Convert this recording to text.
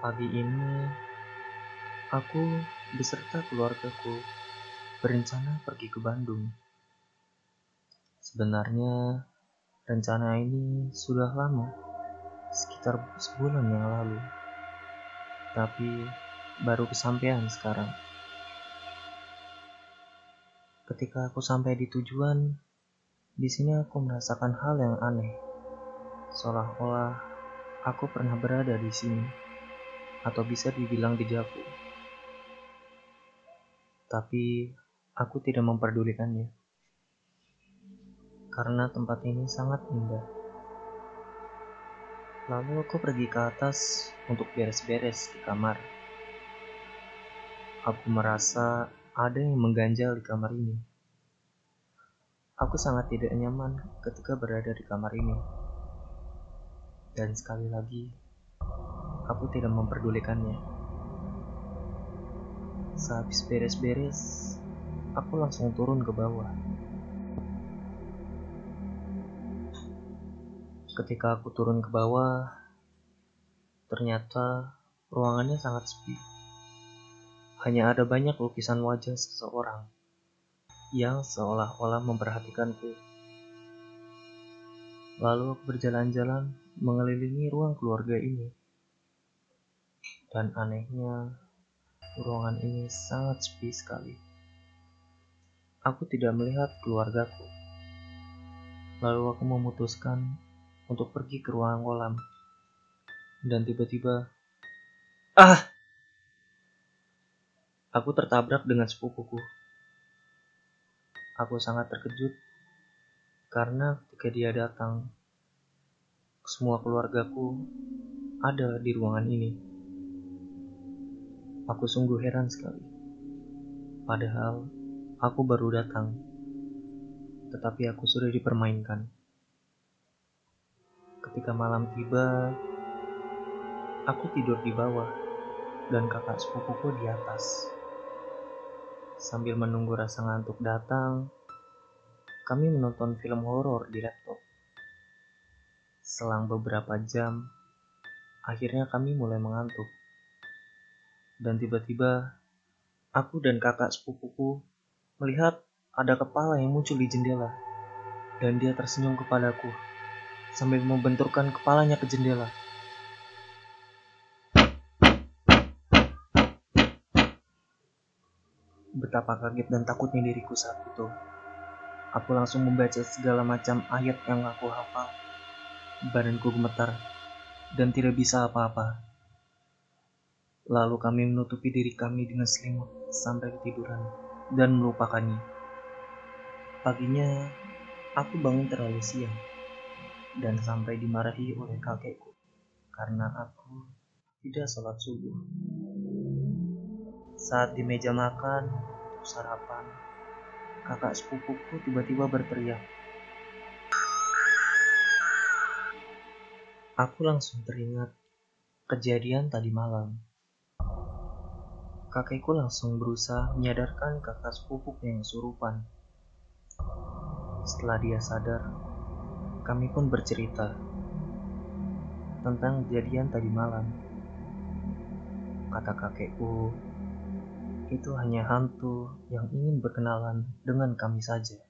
Pagi ini, aku beserta keluargaku berencana pergi ke Bandung. Sebenarnya, rencana ini sudah lama, sekitar sebulan yang lalu, tapi baru kesampaian sekarang. Ketika aku sampai di tujuan, di sini aku merasakan hal yang aneh, seolah-olah aku pernah berada di sini atau bisa dibilang dejavu. Tapi aku tidak memperdulikannya. Karena tempat ini sangat indah. Lalu aku pergi ke atas untuk beres-beres di kamar. Aku merasa ada yang mengganjal di kamar ini. Aku sangat tidak nyaman ketika berada di kamar ini. Dan sekali lagi, aku tidak memperdulikannya. Sehabis beres-beres, aku langsung turun ke bawah. Ketika aku turun ke bawah, ternyata ruangannya sangat sepi. Hanya ada banyak lukisan wajah seseorang yang seolah-olah memperhatikanku. Lalu aku berjalan-jalan mengelilingi ruang keluarga ini. Dan anehnya, ruangan ini sangat sepi sekali. Aku tidak melihat keluargaku. Lalu aku memutuskan untuk pergi ke ruang kolam. Dan tiba-tiba, ah! Aku tertabrak dengan sepupuku. Aku sangat terkejut karena ketika dia datang, semua keluargaku ada di ruangan ini. Aku sungguh heran sekali. Padahal aku baru datang, tetapi aku sudah dipermainkan. Ketika malam tiba, aku tidur di bawah dan kakak sepupuku di atas. Sambil menunggu rasa ngantuk datang, kami menonton film horor di laptop. Selang beberapa jam, akhirnya kami mulai mengantuk dan tiba-tiba aku dan kakak sepupuku melihat ada kepala yang muncul di jendela dan dia tersenyum kepadaku sambil membenturkan kepalanya ke jendela. Betapa kaget dan takutnya diriku saat itu. Aku langsung membaca segala macam ayat yang aku hafal. Badanku gemetar dan tidak bisa apa-apa. Lalu kami menutupi diri kami dengan selimut sampai ketiduran dan melupakannya. Paginya, aku bangun terlalu siang dan sampai dimarahi oleh kakekku karena aku tidak sholat subuh. Saat di meja makan untuk sarapan, kakak sepupuku tiba-tiba berteriak. Aku langsung teringat kejadian tadi malam kakekku langsung berusaha menyadarkan kakak sepupuku yang surupan. Setelah dia sadar, kami pun bercerita tentang kejadian tadi malam. Kata kakekku, itu hanya hantu yang ingin berkenalan dengan kami saja.